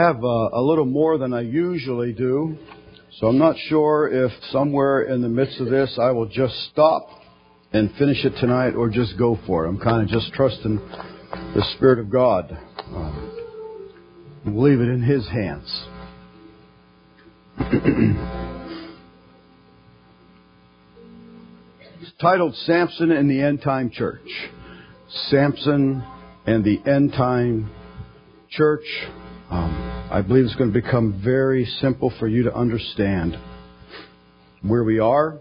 have uh, a little more than I usually do, so I'm not sure if somewhere in the midst of this I will just stop and finish it tonight or just go for it. I'm kind of just trusting the Spirit of God. Um, we'll leave it in His hands. it's titled Samson and the End Time Church. Samson and the End Time Church. Um, I believe it's going to become very simple for you to understand where we are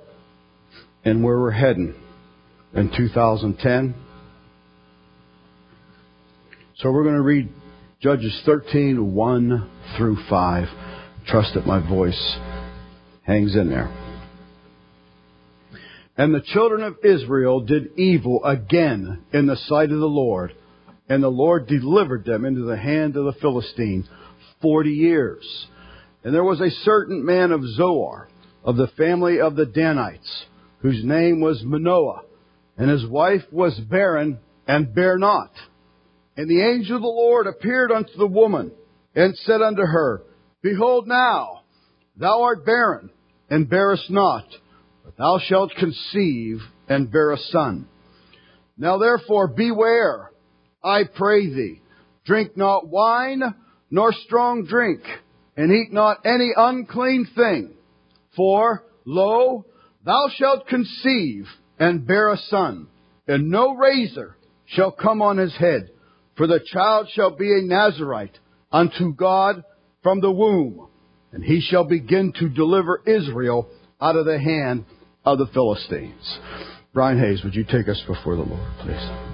and where we're heading in 2010. So we're going to read Judges 13, 1 through 5. Trust that my voice hangs in there. And the children of Israel did evil again in the sight of the Lord, and the Lord delivered them into the hand of the Philistine forty years. And there was a certain man of Zorah, of the family of the Danites, whose name was Manoah, and his wife was barren and bare not. And the angel of the Lord appeared unto the woman, and said unto her, Behold now, thou art barren, and bearest not, but thou shalt conceive and bear a son. Now therefore beware, I pray thee, drink not wine, nor strong drink, and eat not any unclean thing. For, lo, thou shalt conceive and bear a son, and no razor shall come on his head, for the child shall be a Nazarite unto God from the womb, and he shall begin to deliver Israel out of the hand of the Philistines. Brian Hayes, would you take us before the Lord, please?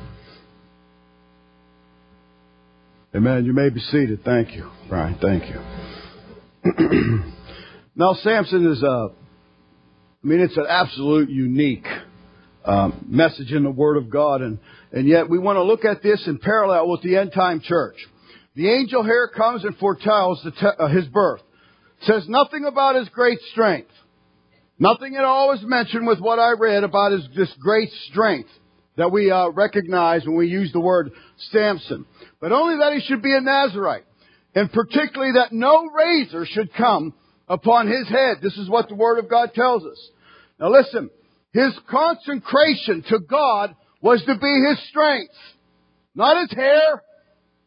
Amen. You may be seated. Thank you, Brian. Thank you. now, Samson is a, I mean, it's an absolute unique um, message in the Word of God, and, and yet we want to look at this in parallel with the end time church. The angel here comes and foretells te- uh, his birth. Says nothing about his great strength. Nothing at all is mentioned with what I read about his this great strength that we uh, recognize when we use the word Samson. But only that he should be a Nazarite. And particularly that no razor should come upon his head. This is what the Word of God tells us. Now listen, his consecration to God was to be his strength. Not his hair.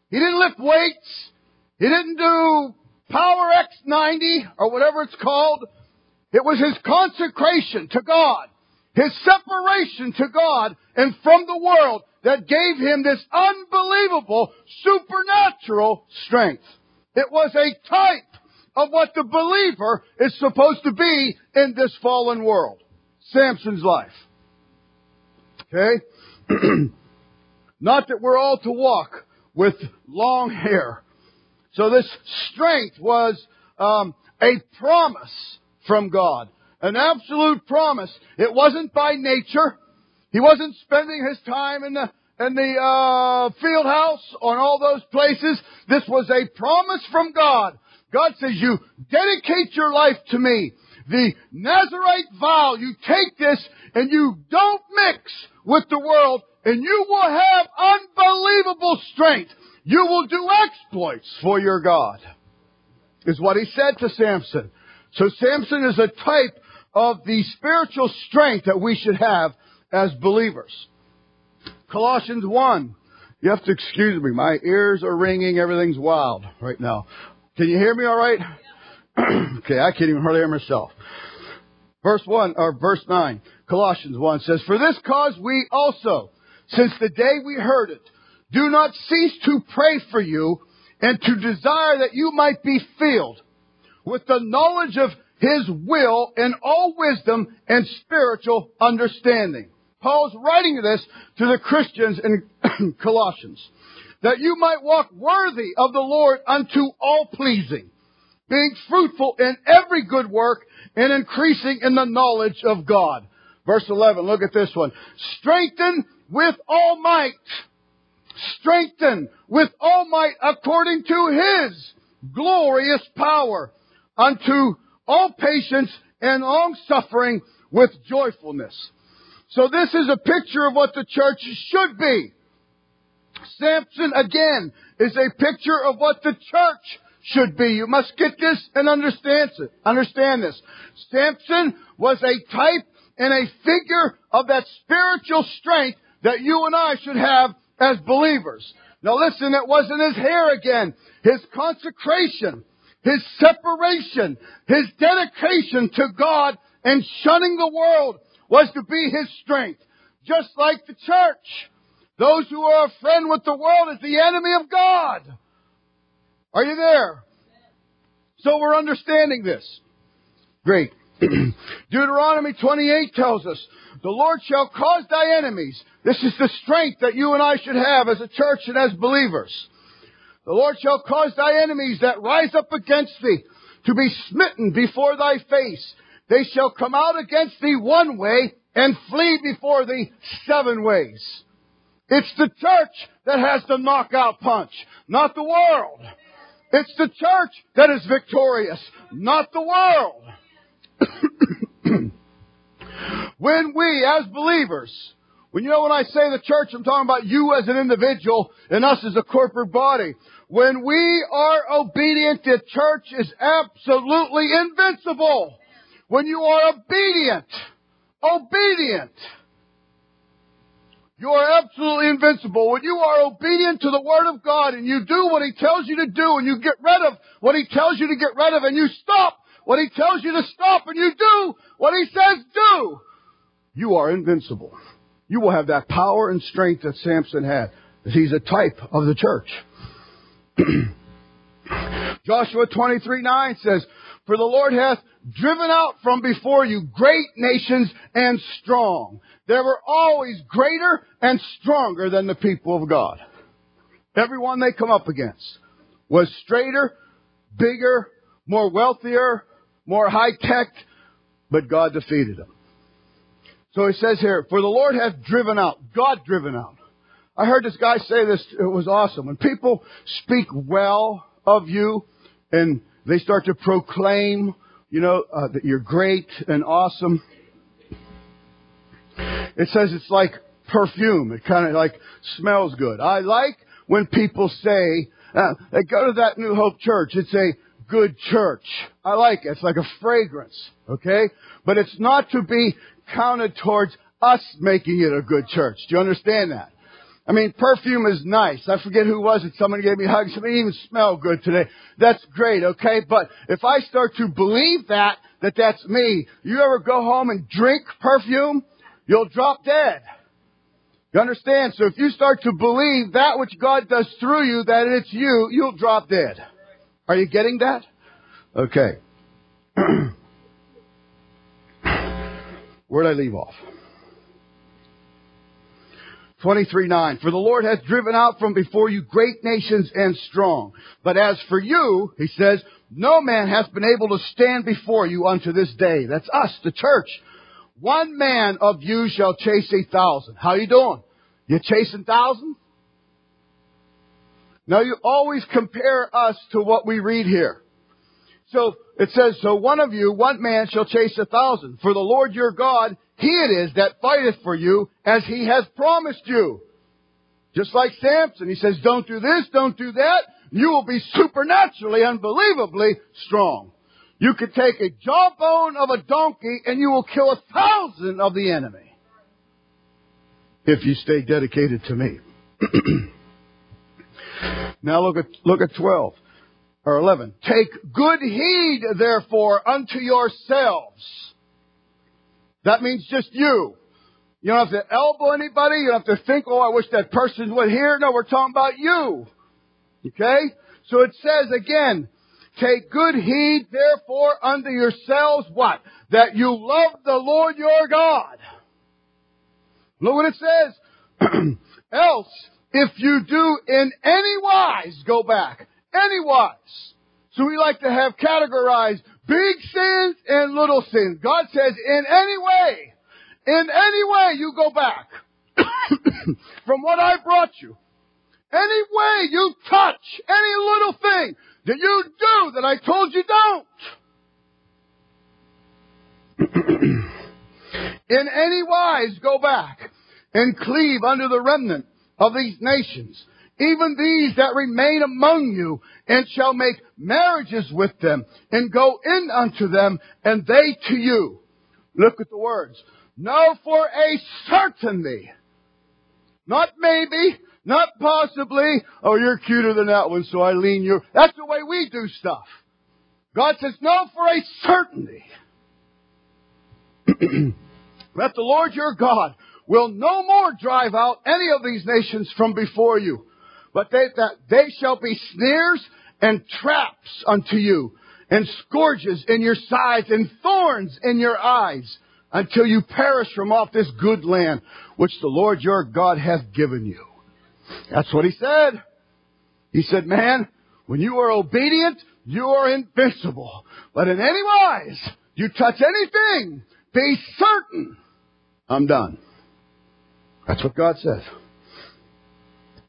He didn't lift weights. He didn't do Power X90 or whatever it's called. It was his consecration to God, his separation to God and from the world that gave him this unbelievable supernatural strength. It was a type of what the believer is supposed to be in this fallen world. Samson's life. Okay? Not that we're all to walk with long hair. So this strength was um, a promise from God. An absolute promise. It wasn't by nature. He wasn't spending his time in the in the uh, field house on all those places. This was a promise from God. God says, "You dedicate your life to me." The Nazarite vow, you take this and you don't mix with the world, and you will have unbelievable strength. You will do exploits for your God. Is what he said to Samson. So Samson is a type of the spiritual strength that we should have as believers. Colossians 1. You have to excuse me. My ears are ringing. Everything's wild right now. Can you hear me all right? okay, I can't even hardly hear myself. Verse 1, or verse 9, Colossians 1 says, For this cause we also, since the day we heard it, do not cease to pray for you and to desire that you might be filled with the knowledge of His will in all wisdom and spiritual understanding Paul's writing this to the Christians in Colossians. That you might walk worthy of the Lord unto all pleasing, being fruitful in every good work and increasing in the knowledge of God. Verse 11, look at this one. Strengthen with all might. Strengthen with all might according to His glorious power unto all patience and long suffering with joyfulness so this is a picture of what the church should be. Samson again is a picture of what the church should be. You must get this and understand it. Understand this. Samson was a type and a figure of that spiritual strength that you and I should have as believers. Now listen, it wasn't his hair again. His consecration, his separation, his dedication to God and shunning the world was to be his strength. Just like the church. Those who are a friend with the world is the enemy of God. Are you there? So we're understanding this. Great. Deuteronomy 28 tells us, the Lord shall cause thy enemies. This is the strength that you and I should have as a church and as believers. The Lord shall cause thy enemies that rise up against thee to be smitten before thy face. They shall come out against thee one way and flee before thee seven ways. It's the church that has the knockout punch, not the world. It's the church that is victorious, not the world. when we, as believers, when you know when I say the church, I'm talking about you as an individual and us as a corporate body. When we are obedient, the church is absolutely invincible. When you are obedient, obedient, you are absolutely invincible. When you are obedient to the Word of God and you do what He tells you to do and you get rid of what He tells you to get rid of and you stop what He tells you to stop and you do what He says do, you are invincible. You will have that power and strength that Samson had. He's a type of the church. Joshua 23 9 says, For the Lord hath driven out from before you great nations and strong. They were always greater and stronger than the people of God. Everyone they come up against was straighter, bigger, more wealthier, more high tech, but God defeated them. So he says here, for the Lord hath driven out, God driven out. I heard this guy say this, it was awesome. When people speak well of you and they start to proclaim, you know, uh, that you're great and awesome, it says it's like perfume. It kind of like smells good. I like when people say, uh, they go to that New Hope church. It's a good church. I like it. It's like a fragrance. Okay? But it's not to be counted towards us making it a good church. Do you understand that? I mean, perfume is nice. I forget who was it. Someone gave me a hug. Somebody even smell good today. That's great, okay? But if I start to believe that, that that's me, you ever go home and drink perfume? You'll drop dead. You understand? So if you start to believe that which God does through you, that it's you, you'll drop dead. Are you getting that? Okay. Where did I leave off? 23 9. For the Lord hath driven out from before you great nations and strong. But as for you, he says, no man hath been able to stand before you unto this day. That's us, the church. One man of you shall chase a thousand. How you doing? You chasing thousand? Now you always compare us to what we read here. So it says, so one of you, one man shall chase a thousand. For the Lord your God, he it is that fighteth for you as he has promised you. Just like Samson, he says, don't do this, don't do that. You will be supernaturally, unbelievably strong. You could take a jawbone of a donkey and you will kill a thousand of the enemy. If you stay dedicated to me. now look at, look at 12 or 11. Take good heed therefore unto yourselves. That means just you. You don't have to elbow anybody. You don't have to think, oh, I wish that person would hear. No, we're talking about you. Okay? So it says again, take good heed therefore unto yourselves what? That you love the Lord your God. Look what it says. Else, if you do in any wise, go back. Any wise. So we like to have categorized big sins and little sins. God says, in any way, in any way you go back from what I brought you. Any way you touch any little thing that you do that I told you don't. in any wise go back and cleave under the remnant of these nations even these that remain among you, and shall make marriages with them, and go in unto them, and they to you. Look at the words. Know for a certainty. Not maybe, not possibly. Oh, you're cuter than that one, so I lean you. That's the way we do stuff. God says, know for a certainty that the Lord your God will no more drive out any of these nations from before you, but they, that they shall be snares and traps unto you, and scourges in your sides, and thorns in your eyes until you perish from off this good land which the Lord your God hath given you. That's what he said. He said, man, when you are obedient, you are invincible. But in any wise, you touch anything, be certain I'm done. That's what God says.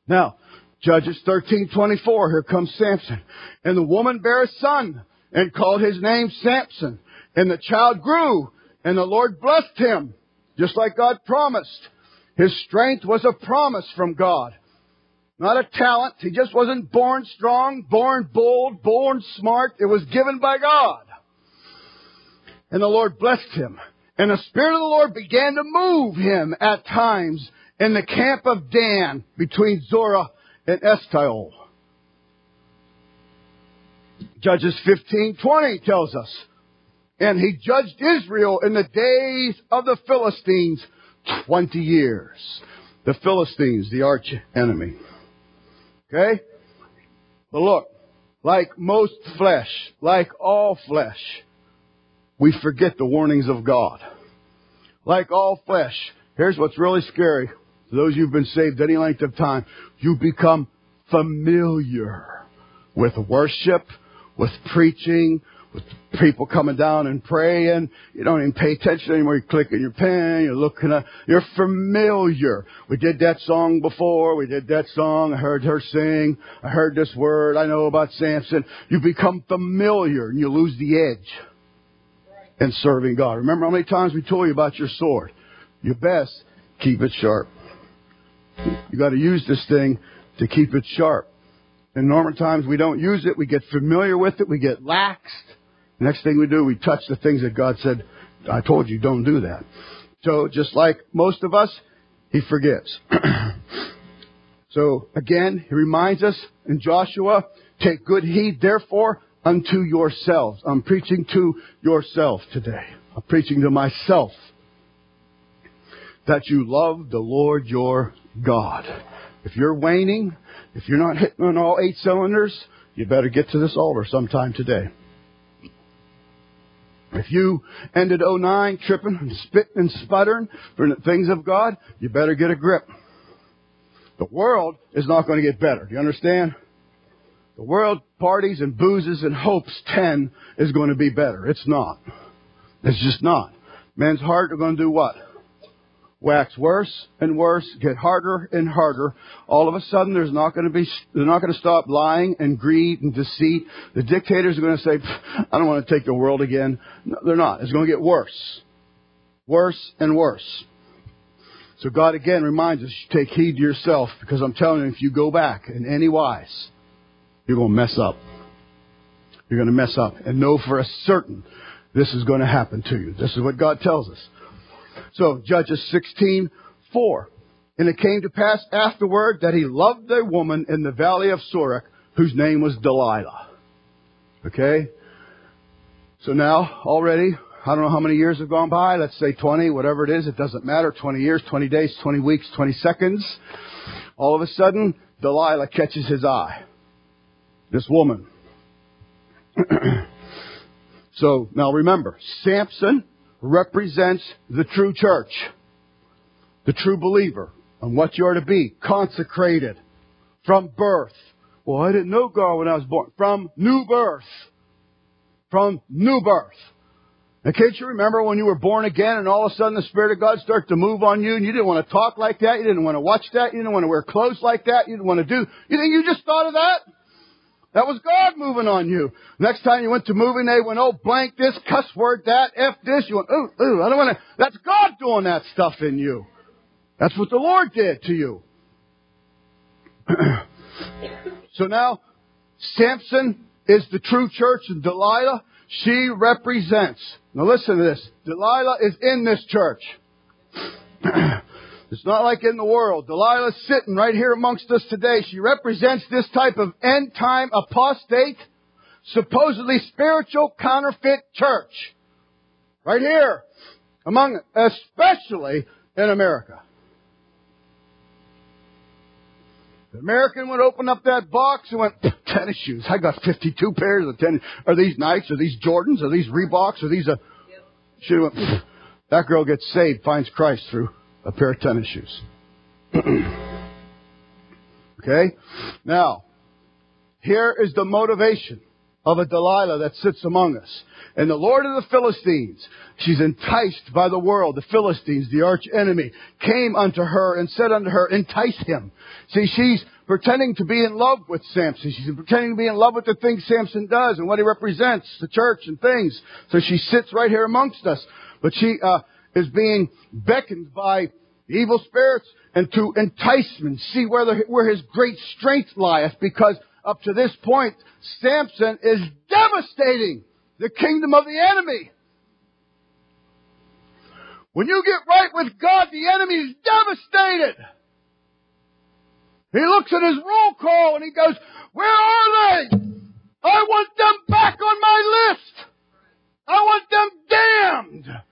Now, Judges 13:24, here comes Samson. And the woman bare a son and called his name Samson. And the child grew and the Lord blessed him, just like God promised. His strength was a promise from God. Not a talent. He just wasn't born strong, born bold, born smart. It was given by God. And the Lord blessed him. And the Spirit of the Lord began to move him at times in the camp of Dan between Zorah and Eshtaol. Judges 15:20 tells us, and he judged Israel in the days of the Philistines 20 years. The Philistines, the arch enemy. Okay? But look, like most flesh, like all flesh, we forget the warnings of God. Like all flesh, here's what's really scary. Those who've been saved any length of time, you become familiar with worship, with preaching, with people coming down and praying. You don't even pay attention anymore. You're clicking your pen. You're looking at, you're familiar. We did that song before. We did that song. I heard her sing. I heard this word. I know about Samson. You become familiar and you lose the edge in serving God. Remember how many times we told you about your sword? You best keep it sharp. You got to use this thing to keep it sharp. In normal times, we don't use it. We get familiar with it. We get laxed. Next thing we do, we touch the things that God said, I told you, don't do that. So just like most of us, He forgives. so again, He reminds us in Joshua, take good heed therefore unto yourselves. I'm preaching to yourself today. I'm preaching to myself. That you love the Lord your God. If you're waning, if you're not hitting on all eight cylinders, you better get to this altar sometime today. If you ended 09 tripping and spitting and sputtering for the things of God, you better get a grip. The world is not going to get better. Do you understand? The world parties and boozes and hopes 10 is going to be better. It's not. It's just not. Men's heart are going to do what? Wax worse and worse, get harder and harder. All of a sudden, there's not going to be, they're not going to stop lying and greed and deceit. The dictators are going to say, I don't want to take the world again. No, they're not. It's going to get worse. Worse and worse. So God again reminds us, take heed to yourself because I'm telling you, if you go back in any wise, you're going to mess up. You're going to mess up and know for a certain this is going to happen to you. This is what God tells us. So, Judges 16, 4. And it came to pass afterward that he loved a woman in the valley of Sorek whose name was Delilah. Okay? So now, already, I don't know how many years have gone by, let's say 20, whatever it is, it doesn't matter, 20 years, 20 days, 20 weeks, 20 seconds. All of a sudden, Delilah catches his eye. This woman. so, now remember, Samson represents the true church, the true believer, and what you are to be consecrated from birth. Well, I didn't know God when I was born. From new birth. From new birth. And can't you remember when you were born again and all of a sudden the Spirit of God started to move on you and you didn't want to talk like that, you didn't want to watch that, you didn't want to wear clothes like that, you didn't want to do, you think you just thought of that? That was God moving on you. Next time you went to moving, they went, oh, blank this, cuss word that, F this. You went, ooh, ooh, I don't want to. That's God doing that stuff in you. That's what the Lord did to you. So now, Samson is the true church and Delilah, she represents. Now listen to this. Delilah is in this church. it's not like in the world. Delilah's sitting right here amongst us today. She represents this type of end time apostate, supposedly spiritual counterfeit church. Right here. Among, especially in America. The American would open up that box and went, tennis shoes. I got 52 pairs of tennis. Are these Nikes? Are these Jordans? Are these Reeboks? Are these a... She went, that girl gets saved, finds Christ through a pair of tennis shoes. okay? Now, here is the motivation of a Delilah that sits among us. And the Lord of the Philistines, she's enticed by the world. The Philistines, the arch enemy, came unto her and said unto her, entice him. See, she's pretending to be in love with Samson. She's pretending to be in love with the things Samson does and what he represents, the church and things. So she sits right here amongst us. But she uh, is being beckoned by evil spirits and to enticement, see where, where his great strength lieth, because up to this point, Samson is devastating the kingdom of the enemy. When you get right with God, the enemy is devastated. He looks at his roll call and he goes, where are they? I want them back on my list. I want them damned.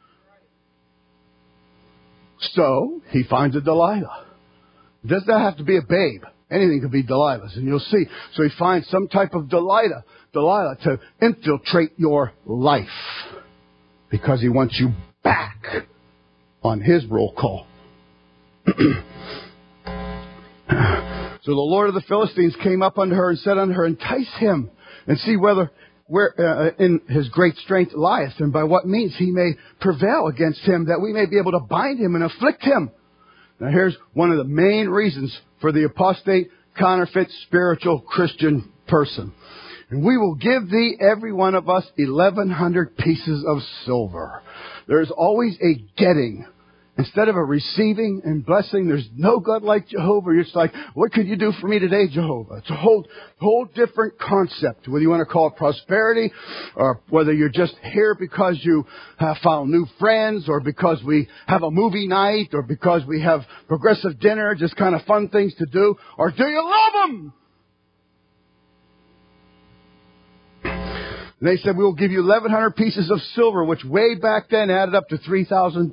So he finds a Delilah. It does not have to be a babe. Anything could be Delilah's, and you'll see. So he finds some type of Delilah, Delilah to infiltrate your life because he wants you back on his roll call. so the Lord of the Philistines came up unto her and said unto her, Entice him and see whether where uh, in his great strength lieth, and by what means he may prevail against him, that we may be able to bind him and afflict him. Now here's one of the main reasons for the apostate, counterfeit, spiritual Christian person. And we will give thee, every one of us, 1100 pieces of silver. There's always a getting Instead of a receiving and blessing, there's no God like Jehovah. You're like, what could you do for me today, Jehovah? It's a whole, whole different concept. Whether you want to call it prosperity, or whether you're just here because you have found new friends, or because we have a movie night, or because we have progressive dinner, just kind of fun things to do, or do you love them? And they said, we will give you 1,100 pieces of silver, which way back then added up to 3,000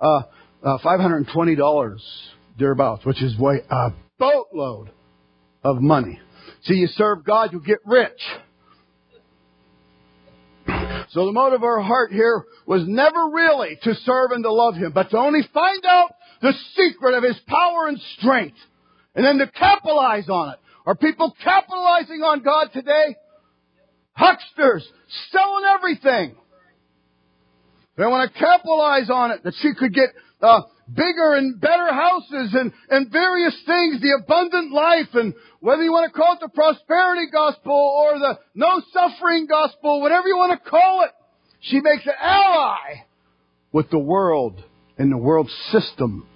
uh, uh, $520 thereabouts, which is way, a boatload of money. See, you serve God, you get rich. So the motive of our heart here was never really to serve and to love Him, but to only find out the secret of His power and strength, and then to capitalize on it. Are people capitalizing on God today? Hucksters, selling everything. They want to capitalize on it, that she could get uh, bigger and better houses and, and various things, the abundant life, and whether you want to call it the prosperity gospel or the no suffering gospel, whatever you want to call it, she makes an ally with the world and the world system.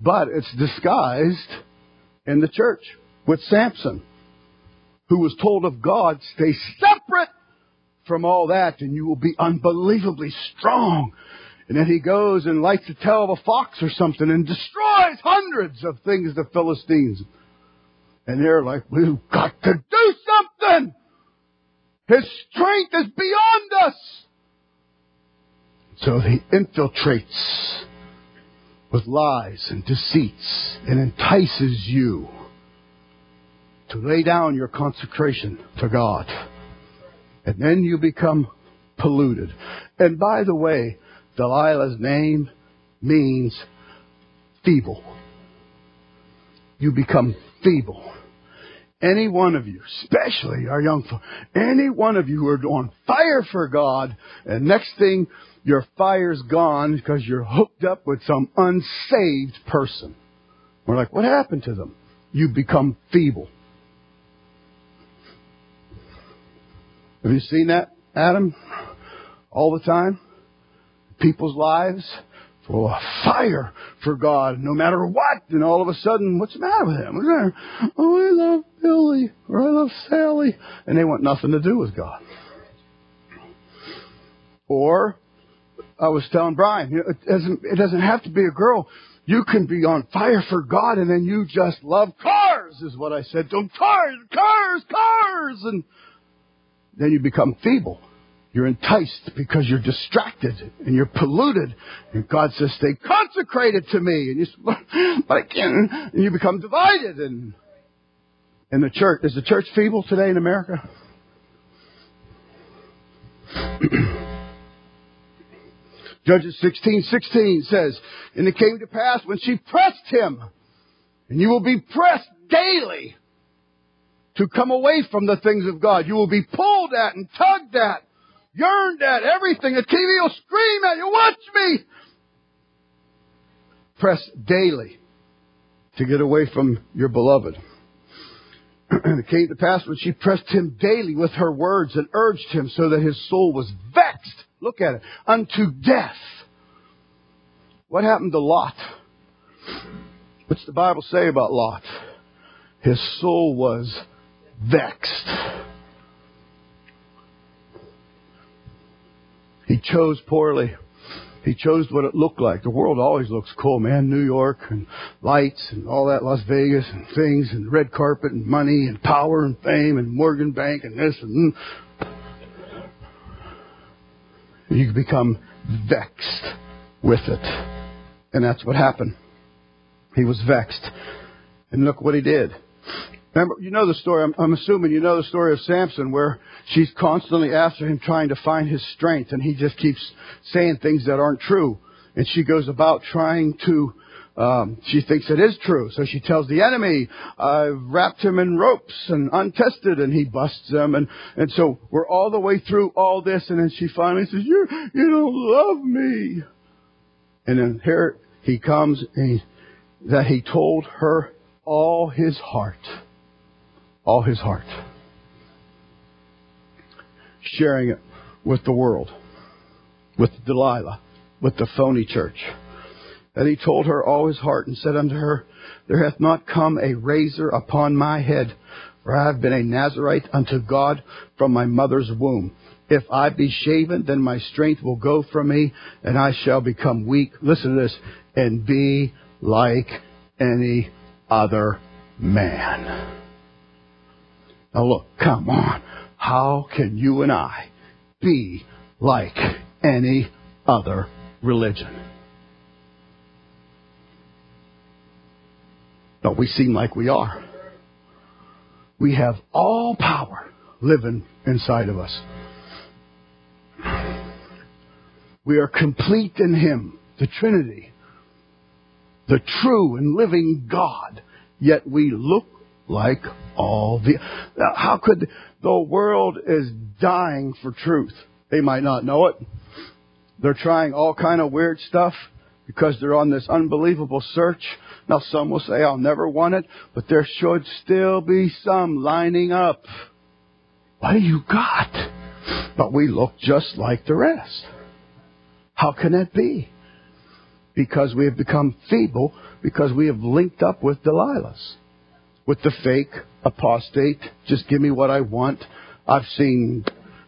But it's disguised in the church with Samson, who was told of God, stay separate from all that and you will be unbelievably strong and then he goes and lights a tail of a fox or something and destroys hundreds of things the Philistines. And they're like, we've got to do something! His strength is beyond us! So he infiltrates with lies and deceits and entices you to lay down your consecration to God. And then you become polluted. And by the way, Delilah's name means feeble. You become feeble. Any one of you, especially our young folk, any one of you who are on fire for God, and next thing, your fire's gone because you're hooked up with some unsaved person. We're like, what happened to them? You become feeble. Have you seen that, Adam? All the time? People's lives full of fire for God, no matter what. And all of a sudden, what's the matter with him? Oh, I love Billy or I love Sally, and they want nothing to do with God. Or I was telling Brian, it doesn't it doesn't have to be a girl. You can be on fire for God and then you just love cars, is what I said him. Cars, cars, cars, and then you become feeble. You're enticed because you're distracted and you're polluted. And God says, stay consecrated to me. And you, but I can't. And you become divided. And, and the church, is the church feeble today in America? Judges 16, 16 says, And it came to pass when she pressed him, and you will be pressed daily to come away from the things of God. You will be pulled at and tugged at, yearned at, everything. The TV will scream at you, watch me! Press daily to get away from your beloved. and it came to pass when she pressed him daily with her words and urged him so that his soul was vexed Look at it. Unto death. What happened to Lot? What's the Bible say about Lot? His soul was vexed. He chose poorly. He chose what it looked like. The world always looks cool, man. New York and lights and all that, Las Vegas and things and red carpet and money and power and fame and Morgan Bank and this and mm. you become vexed with it. And that's what happened. He was vexed. And look what he did. Remember, you know the story, I'm, I'm, assuming you know the story of Samson where she's constantly after him trying to find his strength and he just keeps saying things that aren't true. And she goes about trying to um, she thinks it is true, so she tells the enemy, "I've wrapped him in ropes and untested," and he busts them, and and so we're all the way through all this, and then she finally says, "You you don't love me," and then here he comes, and he, that he told her all his heart, all his heart, sharing it with the world, with Delilah, with the phony church. And he told her all his heart and said unto her, There hath not come a razor upon my head, for I have been a Nazarite unto God from my mother's womb. If I be shaven, then my strength will go from me, and I shall become weak. Listen to this, and be like any other man. Now look, come on. How can you and I be like any other religion? But we seem like we are. We have all power living inside of us. We are complete in Him, the Trinity, the true and living God, yet we look like all the. How could the world is dying for truth? They might not know it. They're trying all kind of weird stuff because they're on this unbelievable search now some will say, I'll never want it, but there should still be some lining up. What do you got? But we look just like the rest. How can that be? Because we have become feeble, because we have linked up with Delilah's. With the fake apostate, just give me what I want. I've seen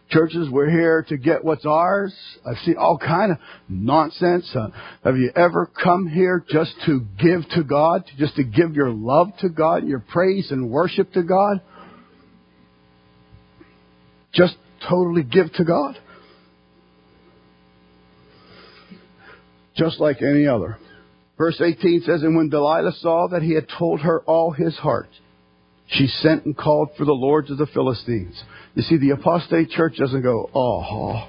churches we're here to get what's ours. I've seen all kind of nonsense. Uh, have you ever come here just to give to God, just to give your love to God, your praise and worship to God? Just totally give to God? Just like any other. Verse 18 says, And when Delilah saw that he had told her all his heart, she sent and called for the lords of the Philistines. You see, the apostate church doesn't go, oh,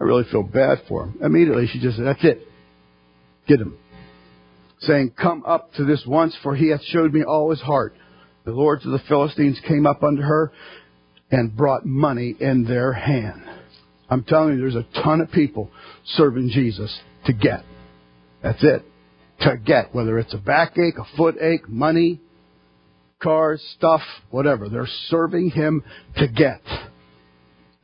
I really feel bad for him. Immediately she just said, that's it. Get him. Saying, come up to this once, for he hath showed me all his heart. The lords of the Philistines came up unto her and brought money in their hand. I'm telling you, there's a ton of people serving Jesus to get. That's it to get, whether it's a backache, a footache, money, cars, stuff, whatever. They're serving him to get.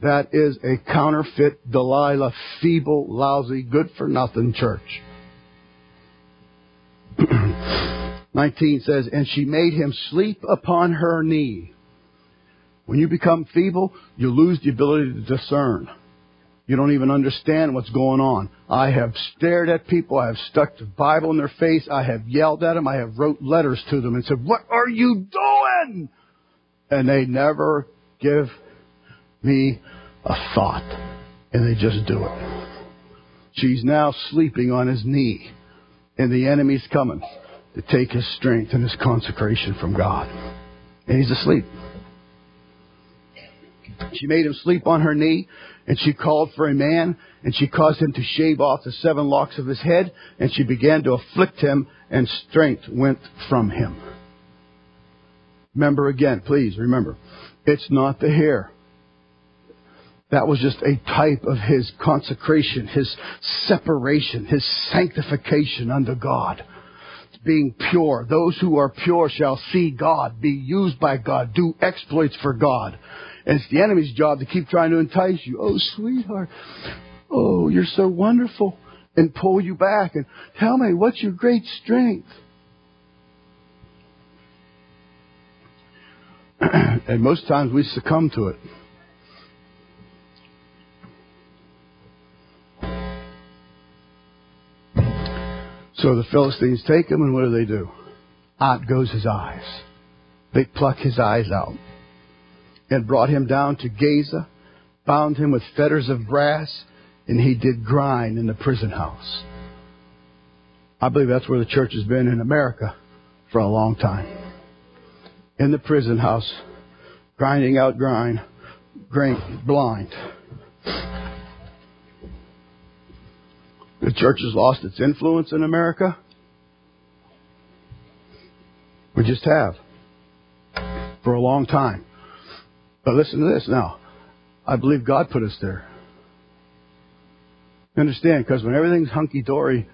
That is a counterfeit, Delilah, feeble, lousy, good for nothing church. 19 says, And she made him sleep upon her knee. When you become feeble, you lose the ability to discern. You don't even understand what's going on. I have stared at people. I have stuck the Bible in their face. I have yelled at them. I have wrote letters to them and said, What are you doing? And they never give me a thought. And they just do it. She's now sleeping on his knee. And the enemy's coming to take his strength and his consecration from God. And he's asleep. She made him sleep on her knee, and she called for a man, and she caused him to shave off the seven locks of his head, and she began to afflict him, and strength went from him. Remember again, please remember, it's not the hair. That was just a type of his consecration, his separation, his sanctification unto God. Being pure. Those who are pure shall see God, be used by God, do exploits for God. And it's the enemy's job to keep trying to entice you. Oh, sweetheart. Oh, you're so wonderful. And pull you back and tell me, what's your great strength? and most times we succumb to it. So the Philistines take him, and what do they do? Out goes his eyes. They pluck his eyes out and brought him down to Gaza, bound him with fetters of brass, and he did grind in the prison house. I believe that's where the church has been in America for a long time. In the prison house, grinding out grind, grain, blind. The church has lost its influence in America. We just have. For a long time. But listen to this now. I believe God put us there. You understand? Because when everything's hunky dory,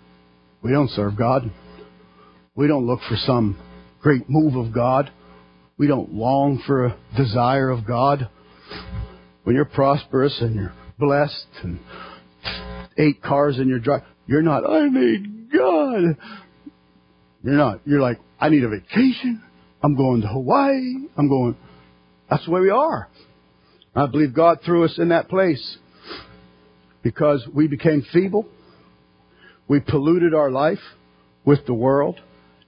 we don't serve God. We don't look for some great move of God. We don't long for a desire of God. When you're prosperous and you're blessed and eight cars in your drive, you're not, I need God. You're not. You're like, I need a vacation. I'm going to Hawaii. I'm going, that's where we are. I believe God threw us in that place because we became feeble. We polluted our life with the world,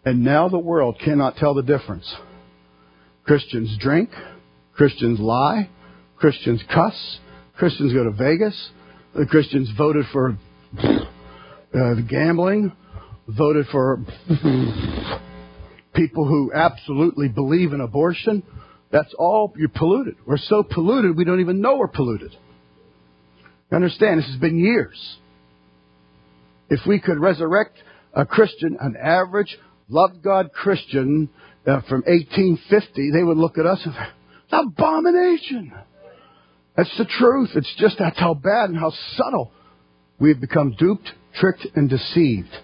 and now the world cannot tell the difference. Christians drink, Christians lie, Christians cuss, Christians go to Vegas, the Christians voted for uh, gambling, voted for people who absolutely believe in abortion, that's all you're polluted. We're so polluted we don't even know we're polluted. You understand? This has been years. If we could resurrect a Christian, an average, loved God Christian uh, from 1850, they would look at us and it's abomination. That's the truth. It's just that's how bad and how subtle we have become duped, tricked, and deceived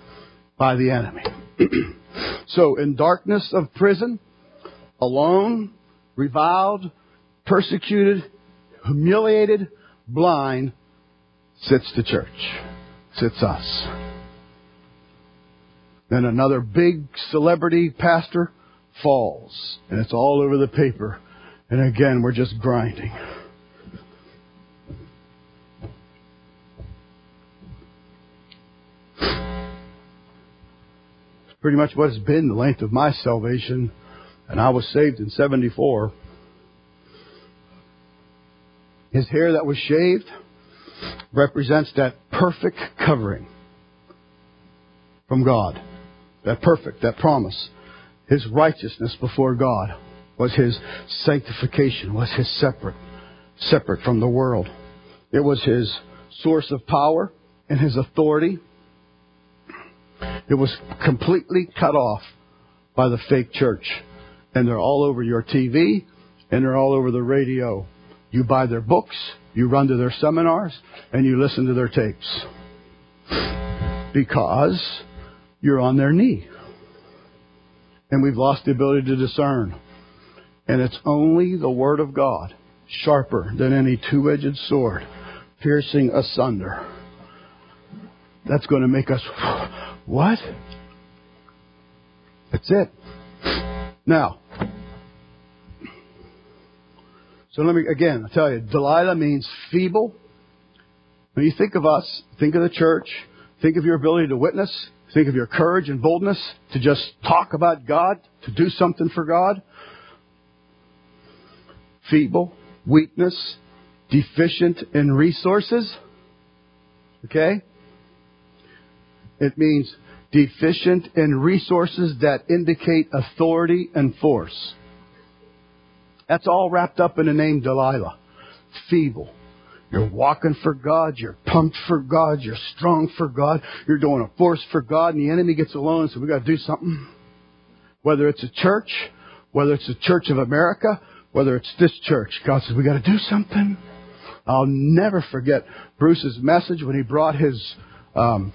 by the enemy. so in darkness of prison, alone, reviled, persecuted, humiliated, blind, sits the church, sits us. Then another big celebrity pastor falls, and it's all over the paper. And again, we're just grinding. pretty much what it's been the length of my salvation and I was saved in 74. His hair that was shaved represents that perfect covering from God. That perfect, that promise. His righteousness before God was his sanctification, was his separate, separate from the world. It was his source of power and his authority. It was completely cut off by the fake church and they're all over your TV and they're all over the radio. You buy their books, you run to their seminars, and you listen to their tapes. Because you're on their knee. And we've lost the ability to discern. And it's only the Word of God, sharper than any two edged sword, piercing asunder. That's going to make us, what? That's it. Now, so let me, again, I tell you, Delilah means feeble. When you think of us, think of the church, think of your ability to witness, think of your courage and boldness to just talk about God, to do something for God. Feeble, weakness, deficient in resources. Okay? It means deficient in resources that indicate authority and force. That's all wrapped up in the name Delilah. Feeble. You're walking for God. You're pumped for God. You're strong for God. You're doing a force for God. And the enemy gets alone and says, we got to do something. Whether it's a church, whether it's the Church of America, whether it's this church, God says, we got to do something. I'll never forget Bruce's message when he brought his um,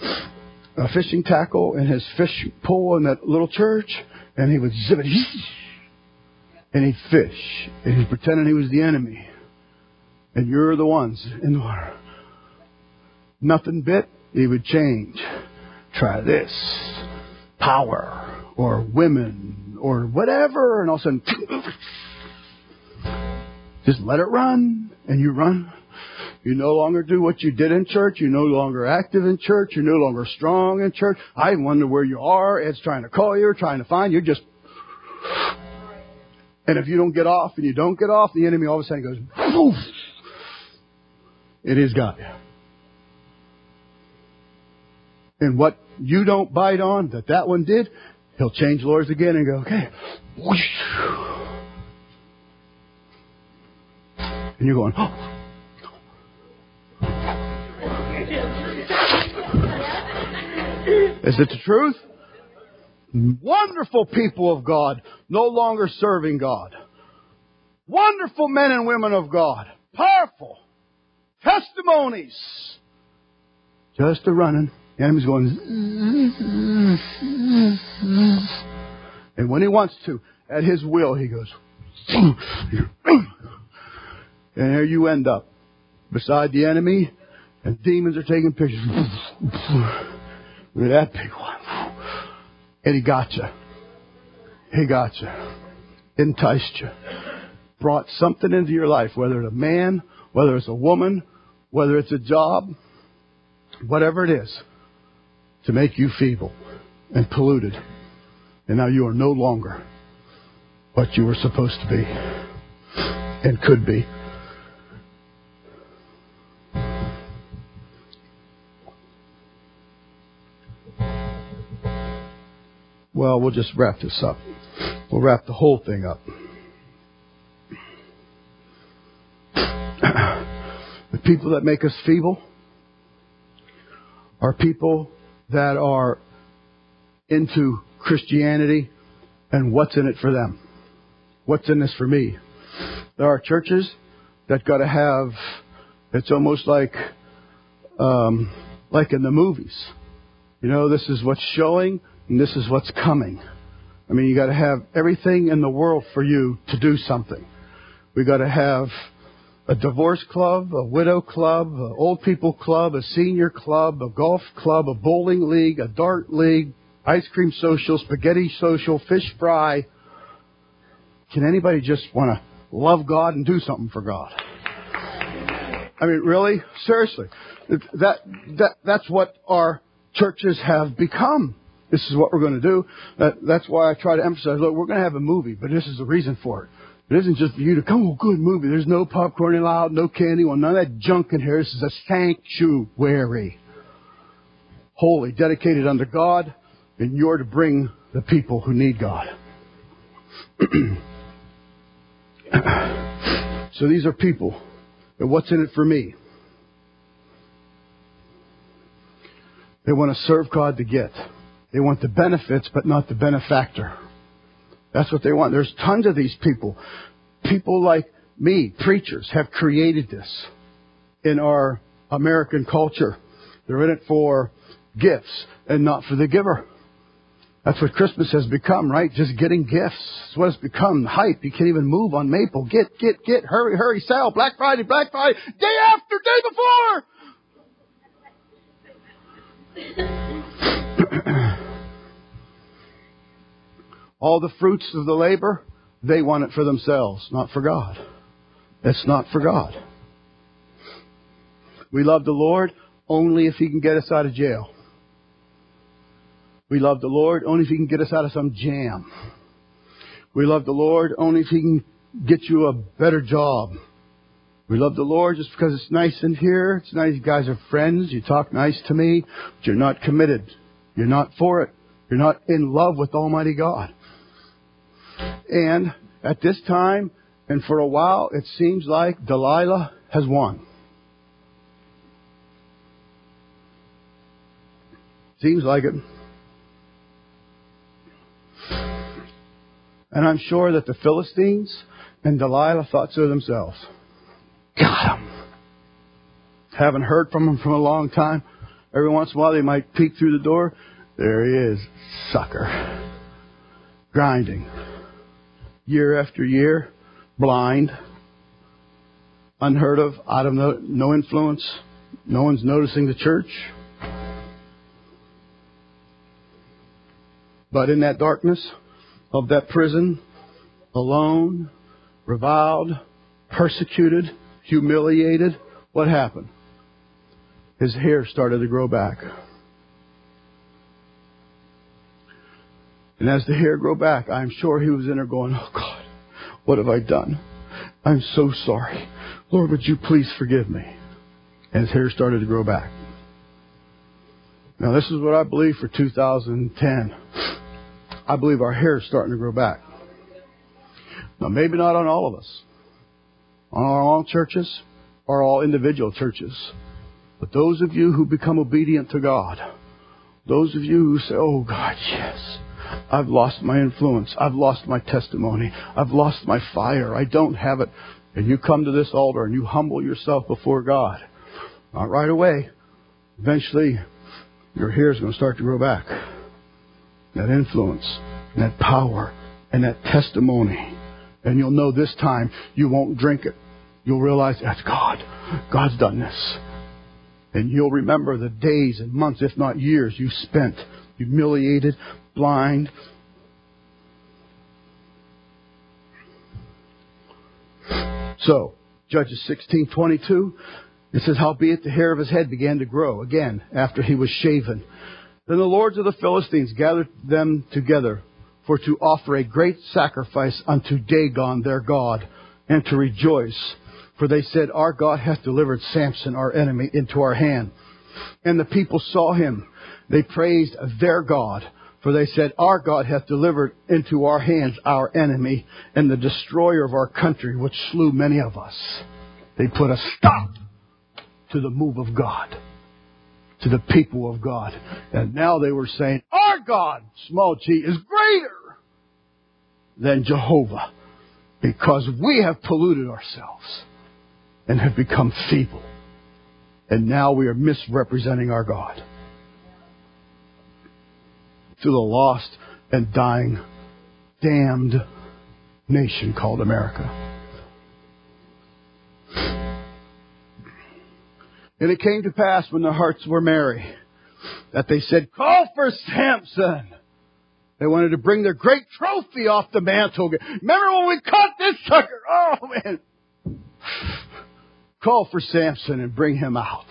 fishing tackle and his fish pole in that little church, and he would zip it, and he'd fish, and he's pretending he was the enemy, and you're the ones in the water. Nothing bit, he would change. Try this, power, or women, or whatever, and all of a sudden, just let it run, and you run. You no longer do what you did in church. You're no longer active in church. You're no longer strong in church. I wonder where you are. Ed's trying to call you, trying to find you. Just, and if you don't get off and you don't get off, the enemy all of a sudden goes, poof. It is God. And what you don't bite on that that one did, he'll change lures again and go, okay. And you're going, oh. Is it the truth? Wonderful people of God, no longer serving God. Wonderful men and women of God. Powerful. Testimonies. Just a running. The enemy's going. And when he wants to, at his will, he goes. And there you end up. Beside the enemy, and demons are taking pictures. Look at that big one. And he got you. He got you. Enticed you. Brought something into your life, whether it's a man, whether it's a woman, whether it's a job, whatever it is, to make you feeble and polluted. And now you are no longer what you were supposed to be and could be. Well, we'll just wrap this up. We'll wrap the whole thing up. the people that make us feeble are people that are into Christianity and what's in it for them. What's in this for me? There are churches that got to have. It's almost like, um, like in the movies. You know, this is what's showing and this is what's coming. I mean, you got to have everything in the world for you to do something. We got to have a divorce club, a widow club, an old people club, a senior club, a golf club, a bowling league, a dart league, ice cream social, spaghetti social, fish fry. Can anybody just want to love God and do something for God? I mean, really? Seriously. That, that, that's what our churches have become. This is what we're going to do. That, that's why I try to emphasize, look, we're going to have a movie, but this is the reason for it. It isn't just for you to come, oh, good movie. There's no popcorn allowed, no candy, well, none of that junk in here. This is a sanctuary. Holy, dedicated unto God, and you're to bring the people who need God. so these are people. And what's in it for me? They want to serve God to get. They want the benefits, but not the benefactor. That's what they want. There's tons of these people. People like me, preachers, have created this in our American culture. They're in it for gifts and not for the giver. That's what Christmas has become, right? Just getting gifts. It's what it's become. Hype. You can't even move on Maple. Get, get, get. Hurry, hurry. Sell. Black Friday, Black Friday. Day after, day before. All the fruits of the labor, they want it for themselves, not for God. It's not for God. We love the Lord only if He can get us out of jail. We love the Lord only if He can get us out of some jam. We love the Lord only if He can get you a better job. We love the Lord just because it's nice in here. It's nice. You guys are friends. You talk nice to me, but you're not committed. You're not for it. You're not in love with Almighty God. And at this time, and for a while, it seems like Delilah has won. Seems like it. And I'm sure that the Philistines and Delilah thought so themselves. Got him. Haven't heard from him for a long time. Every once in a while they might peek through the door. There he is, sucker. Grinding. Year after year, blind, unheard of, out of no, no influence. No one's noticing the church. But in that darkness of that prison, alone, reviled, persecuted, humiliated, what happened? His hair started to grow back. And as the hair grew back, I'm sure he was in there going, Oh God, what have I done? I'm so sorry. Lord, would you please forgive me? And his hair started to grow back. Now, this is what I believe for 2010. I believe our hair is starting to grow back. Now, maybe not on all of us, on all churches or all individual churches, but those of you who become obedient to God, those of you who say, Oh God, yes, I've lost my influence. I've lost my testimony. I've lost my fire. I don't have it. And you come to this altar and you humble yourself before God. Not right away. Eventually, your hair is going to start to grow back. That influence, that power, and that testimony. And you'll know this time you won't drink it. You'll realize that's God. God's done this. And you'll remember the days and months, if not years, you spent humiliated, blind. So, Judges 16:22, it says, "Howbeit the hair of his head began to grow again after he was shaven. Then the lords of the Philistines gathered them together for to offer a great sacrifice unto Dagon their god, and to rejoice. For they said, Our God hath delivered Samson, our enemy, into our hand. And the people saw him. They praised their God. For they said, Our God hath delivered into our hands our enemy and the destroyer of our country, which slew many of us. They put a stop to the move of God, to the people of God. And now they were saying, Our God, small g, is greater than Jehovah because we have polluted ourselves and have become feeble. And now we are misrepresenting our God to the lost and dying, damned nation called America. And it came to pass when their hearts were merry that they said, Call for Samson. They wanted to bring their great trophy off the mantle. Remember when we caught this sucker? Oh man. Call for Samson and bring him out.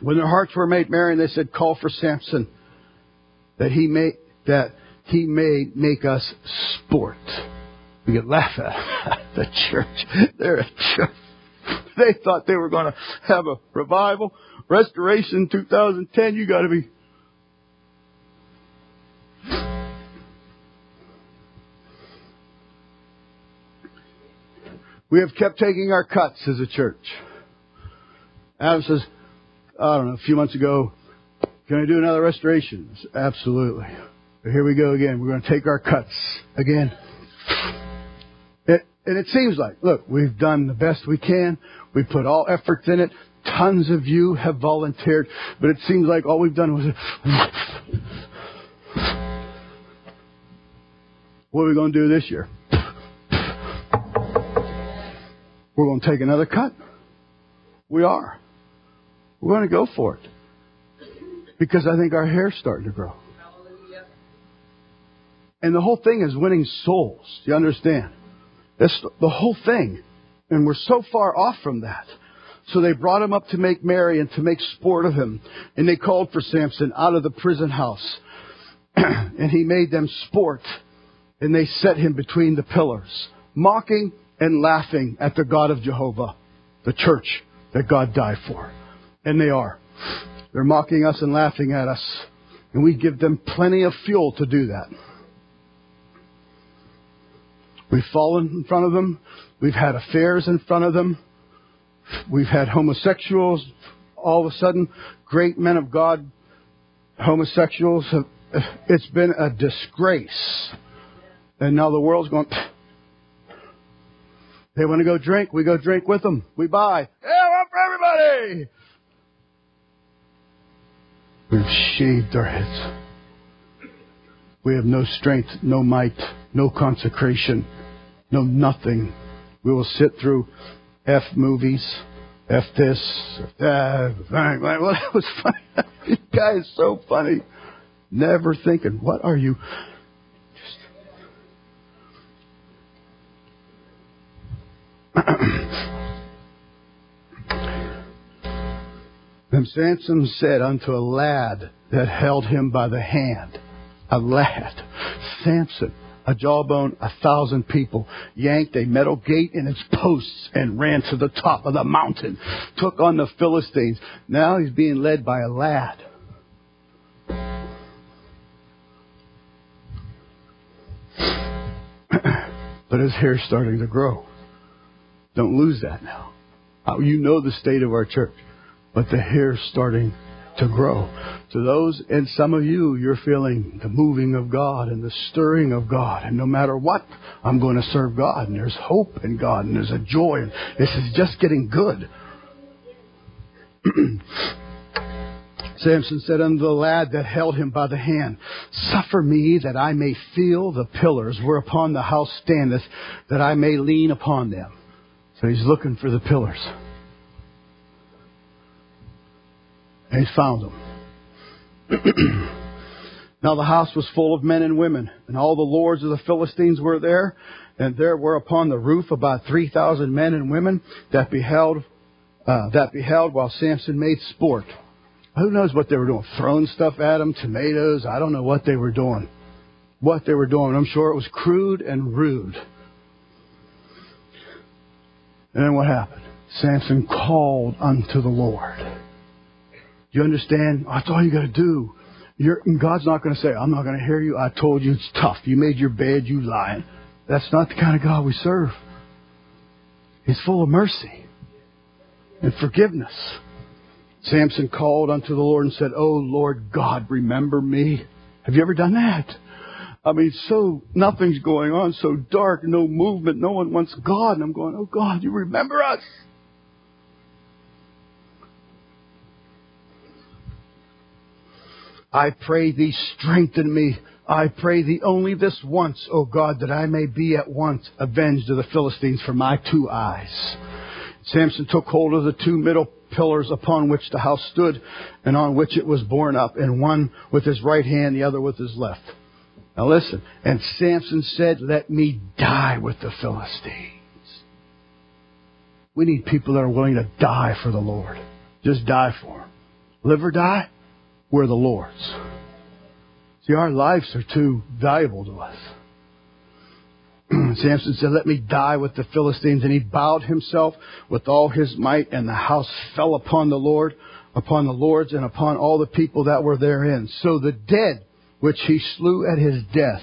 When their hearts were made merry, and they said, "Call for Samson, that he may that he may make us sport." We could laugh at the church. They're a church. They thought they were going to have a revival, restoration, 2010. You got to be. We have kept taking our cuts as a church. Adam says, I don't know, a few months ago, can I do another restoration? Absolutely. But here we go again. We're going to take our cuts again. It, and it seems like, look, we've done the best we can. We put all efforts in it. Tons of you have volunteered, but it seems like all we've done was. What are we going to do this year? We're going to take another cut. We are. We're going to go for it. Because I think our hair's starting to grow. And the whole thing is winning souls. You understand? That's the whole thing. And we're so far off from that. So they brought him up to make merry and to make sport of him. And they called for Samson out of the prison house. and he made them sport. And they set him between the pillars, mocking and laughing at the God of Jehovah, the church that God died for. And they are. They're mocking us and laughing at us. And we give them plenty of fuel to do that. We've fallen in front of them. We've had affairs in front of them. We've had homosexuals. All of a sudden, great men of God, homosexuals, have, it's been a disgrace. And now the world's going, they want to go drink. We go drink with them. We buy. Yeah, one for everybody. We've shaved our heads. We have no strength, no might, no consecration, no nothing. We will sit through F movies, F this, F that. Well, that was funny. this guy is so funny. Never thinking, what are you? then Samson said unto a lad that held him by the hand, a lad. Samson, a jawbone, a thousand people, yanked a metal gate in its posts and ran to the top of the mountain, took on the Philistines. Now he's being led by a lad. but his hair's starting to grow. Don't lose that now. Uh, you know the state of our church, but the hair starting to grow. To those, and some of you, you're feeling the moving of God and the stirring of God. And no matter what, I'm going to serve God. And there's hope in God and there's a joy. And this is just getting good. Samson said unto the lad that held him by the hand, Suffer me that I may feel the pillars whereupon the house standeth, that I may lean upon them. So he's looking for the pillars. And he found them. now the house was full of men and women, and all the lords of the Philistines were there, and there were upon the roof about three thousand men and women that beheld uh, that beheld while Samson made sport. Who knows what they were doing? Throwing stuff at him, tomatoes. I don't know what they were doing. What they were doing. I'm sure it was crude and rude. And then what happened? Samson called unto the Lord. You understand? That's all you got to do. You're, God's not going to say, I'm not going to hear you. I told you it's tough. You made your bed. You lying. That's not the kind of God we serve. He's full of mercy and forgiveness. Samson called unto the Lord and said, Oh Lord God, remember me. Have you ever done that? I mean, so nothing's going on, so dark, no movement, no one wants God. And I'm going, Oh God, you remember us. I pray thee strengthen me. I pray thee only this once, O God, that I may be at once avenged of the Philistines for my two eyes. Samson took hold of the two middle pillars upon which the house stood and on which it was borne up, and one with his right hand, the other with his left. Now listen. And Samson said, Let me die with the Philistines. We need people that are willing to die for the Lord. Just die for Him. Live or die? We're the Lord's. See, our lives are too valuable to us. Samson said, Let me die with the Philistines. And he bowed himself with all his might, and the house fell upon the Lord, upon the Lords, and upon all the people that were therein. So the dead which he slew at his death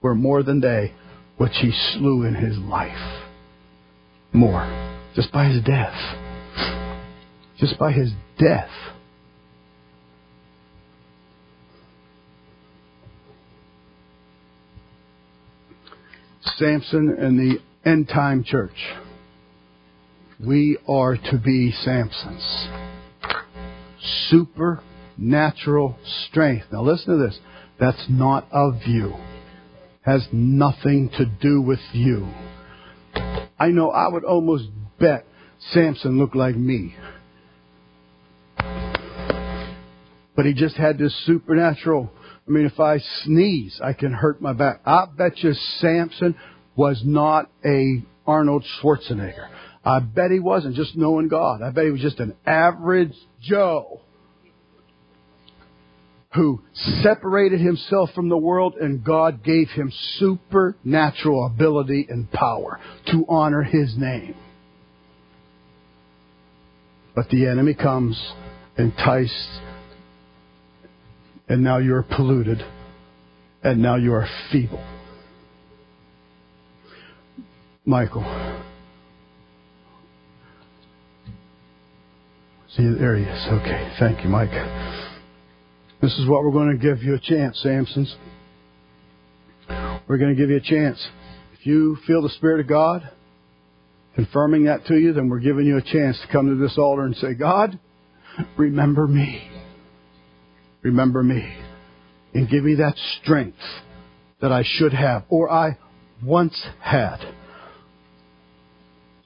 were more than they which he slew in his life. More. Just by his death. Just by his death. Samson and the end time church. We are to be Samsons. Supernatural strength. Now listen to this. That's not of you. Has nothing to do with you. I know I would almost bet Samson looked like me. But he just had this supernatural. I mean, if I sneeze, I can hurt my back. I bet you Samson was not a Arnold Schwarzenegger. I bet he wasn't just knowing God. I bet he was just an average Joe who separated himself from the world and God gave him supernatural ability and power to honor his name. But the enemy comes, enticed, and now you're polluted, and now you are feeble. Michael. See, there he is. Okay, thank you, Mike. This is what we're going to give you a chance, Samsons. We're going to give you a chance. If you feel the Spirit of God confirming that to you, then we're giving you a chance to come to this altar and say, God, remember me. Remember me. And give me that strength that I should have or I once had.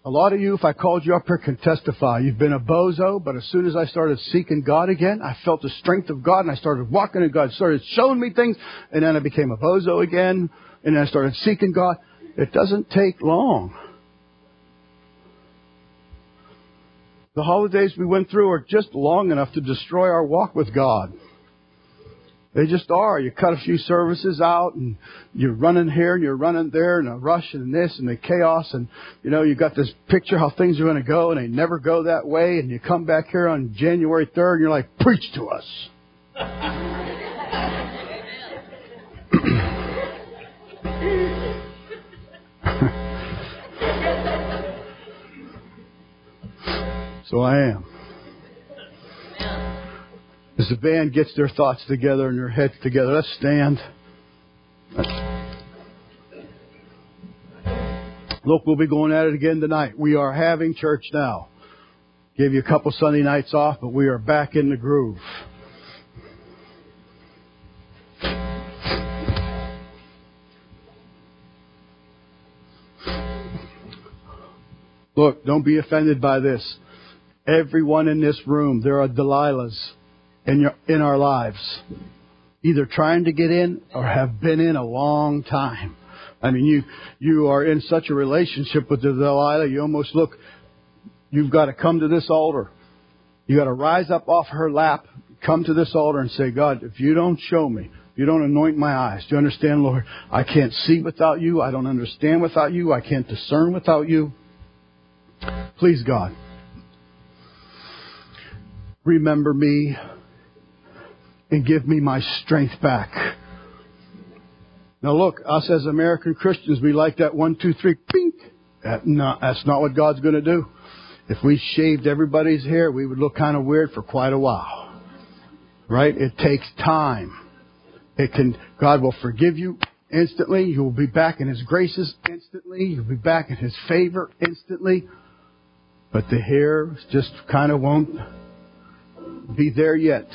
A lot of you, if I called you up here, can testify. You've been a bozo, but as soon as I started seeking God again, I felt the strength of God and I started walking in God, started showing me things, and then I became a bozo again, and then I started seeking God. It doesn't take long. The holidays we went through are just long enough to destroy our walk with God. They just are. You cut a few services out and you're running here and you're running there and a rush and this and the chaos and you know, you got this picture how things are going to go and they never go that way and you come back here on January 3rd and you're like, preach to us. so I am. As the band gets their thoughts together and their heads together, let's stand. Look, we'll be going at it again tonight. We are having church now. Gave you a couple Sunday nights off, but we are back in the groove. Look, don't be offended by this. Everyone in this room, there are Delilahs in, your, in our lives, either trying to get in or have been in a long time. I mean, you you are in such a relationship with the Delilah, you almost look. You've got to come to this altar. You got to rise up off her lap, come to this altar, and say, God, if you don't show me, if you don't anoint my eyes, do you understand, Lord? I can't see without you. I don't understand without you. I can't discern without you. Please, God, remember me and give me my strength back. Now look, us as American Christians, we like that one, two, three, pink. That, that's not what God's going to do. If we shaved everybody's hair, we would look kind of weird for quite a while. Right? It takes time. It can, God will forgive you instantly. You will be back in His graces instantly. You'll be back in His favor instantly. But the hair just kind of won't be there yet.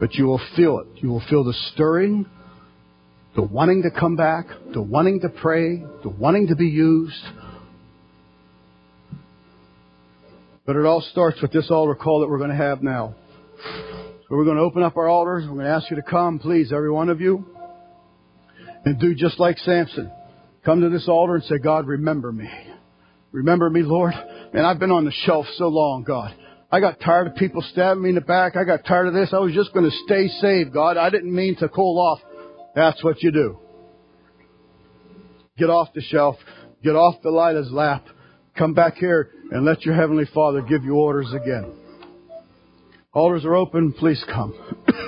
But you will feel it. You will feel the stirring, the wanting to come back, the wanting to pray, the wanting to be used. But it all starts with this altar call that we're going to have now. So we're going to open up our altars. We're going to ask you to come, please, every one of you, and do just like Samson. Come to this altar and say, God, remember me. Remember me, Lord. Man, I've been on the shelf so long, God. I got tired of people stabbing me in the back. I got tired of this. I was just going to stay saved, God. I didn't mean to cool off. That's what you do. Get off the shelf. Get off Delilah's lap. Come back here and let your Heavenly Father give you orders again. Orders are open. Please come.